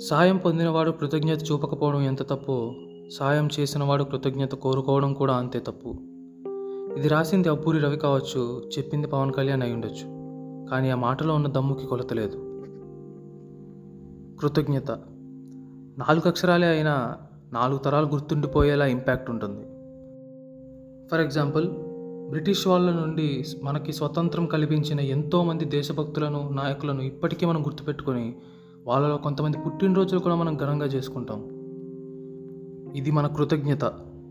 సాయం పొందినవాడు కృతజ్ఞత చూపకపోవడం ఎంత తప్పు? సాయం చేసినవాడు కృతజ్ఞత కోరుకోవడం కూడా అంతే తప్పు. ఇది రాసింది అబ్బూరి రవి కావచ్చు చెప్పింది పవన్ కళ్యాణ్ అయి ఉండొచ్చు. కానీ ఆ మాటలో ఉన్న దమ్ముకి కొలత లేదు. కృతజ్ఞత. నాలుగు అక్షరాలే అయినా నాలుగు తరాలు గుర్తుండిపోయేలా ఇంపాక్ట్ ఉంటుంది. ఫర్ ఎగ్జాంపుల్ బ్రిటిష్ వాళ్ళ నుండి మనకి స్వతంత్రం కల్పించిన ఎంతోమంది దేశభక్తులను నాయకులను ఇప్పటికీ మనం గుర్తుపెట్టుకొని వాళ్ళలో కొంతమంది పుట్టినరోజులు కూడా మనం ఘనంగా చేసుకుంటాం. ఇది మన కృతజ్ఞత.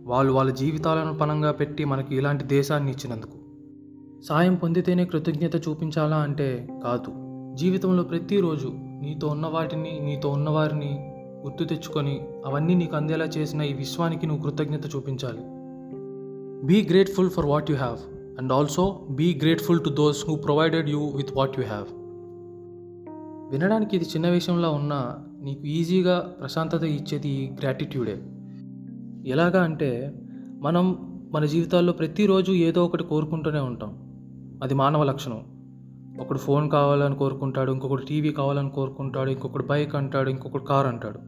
వాళ్ళు వాళ్ళ జీవితాలను పనంగా పెట్టి మనకి ఇలాంటి దేశాన్ని ఇచ్చినందుకు. సాయం పొందితేనే కృతజ్ఞత చూపించాలా అంటే కాదు. జీవితంలో ప్రతిరోజు నీతో ఉన్న వాటిని నీతో ఉన్నవారిని గుర్తు తెచ్చుకొని అవన్నీ నీకు అందేలా చేసిన ఈ విశ్వానికి నువ్వు కృతజ్ఞత చూపించాలి. Be grateful for what you have and also be grateful to those who provided you with what you have వినడానికి ఇది చిన్న విషయంలో ఉన్నా నీకు ఈజీగా ప్రశాంతత ఇచ్చేది గ్రాటిట్యూడే ఎలాగా అంటే మనం మన జీవితాల్లో ప్రతిరోజు ఏదో ఒకటి కోరుకుంటూనే ఉంటాం. అది మానవ లక్షణం. ఒకడు ఫోన్ కావాలని కోరుకుంటాడు ఇంకొకడు టీవీ కావాలని కోరుకుంటాడు ఇంకొకడు బైక్ అంటాడు ఇంకొకడు కార్ అంటాడు.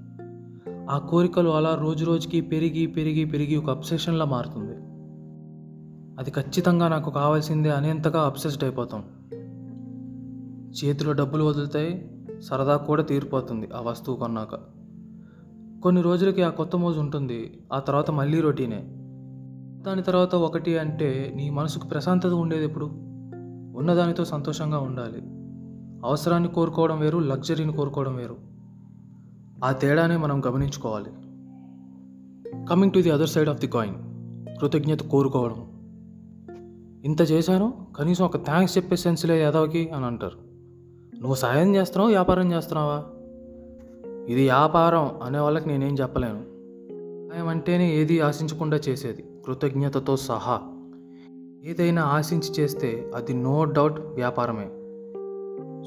ఆ కోరికలు అలా రోజు రోజుకి పెరిగి పెరిగి పెరిగి ఒక అబ్సెషన్లా మారుతుంది. అది ఖచ్చితంగా నాకు కావాల్సిందే అనేంతగా అబ్సెస్డ్ అయిపోతాం. చేతిలో డబ్బులు వదులుతాయి సరదా కూడా తీరిపోతుంది ఆ వస్తువు కొన్నాక. కొన్ని రోజులకి ఆ కొత్త మోజు ఉంటుంది ఆ తర్వాత మళ్ళీ రొటీనే. దాని తర్వాత ఒకటి అంటే నీ మనసుకు ప్రశాంతత ఉండేది ఎప్పుడు? ఉన్నదానితో సంతోషంగా ఉండాలి. అవసరాన్ని కోరుకోవడం వేరు లగ్జరీని కోరుకోవడం వేరు. ఆ తేడానే మనం గమనించుకోవాలి. Coming to the other side of the coin కృతజ్ఞత కోరుకోవడం. ఇంత చేశాను కనీసం ఒక థ్యాంక్స్ చెప్పే సెన్స్ లేదు యాదవ్కి అని అంటారు. నువ్వు సాయం చేస్తున్నావు వ్యాపారం చేస్తున్నావా? ఇది వ్యాపారం అనే వాళ్ళకి నేనేం చెప్పలేను. సాయం అంటేనే ఏది ఆశించకుండా చేసేది కృతజ్ఞతతో సహా. ఏదైనా ఆశించి చేస్తే అది నో డౌట్ వ్యాపారమే.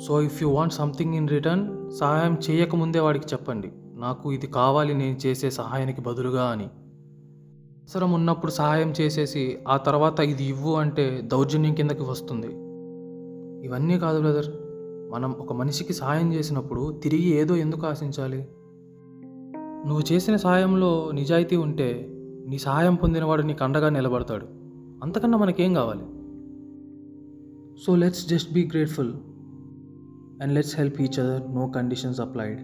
So if you want something in return సహాయం చేయకముందే వాడికి చెప్పండి. నాకు ఇది కావాలి నేను చేసే సహాయానికి బదులుగా అని. అవసరం ఉన్నప్పుడు సహాయం చేసేసి ఆ తర్వాత ఇది ఇవ్వు అంటే దౌర్జన్యం కిందకి వస్తుంది. ఇవన్నీ కాదు బ్రదర్. మనం ఒక మనిషికి సహాయం చేసినప్పుడు తిరిగి ఏదో ఎందుకు ఆశించాలి? నువ్వు చేసిన సహాయంలో నిజాయితీ ఉంటే నీ సహాయం పొందినవాడు నీకు అండగా నిలబడతాడు. అంతకన్నా మనకేం కావాలి? So let's just be grateful and let's help each other no conditions applied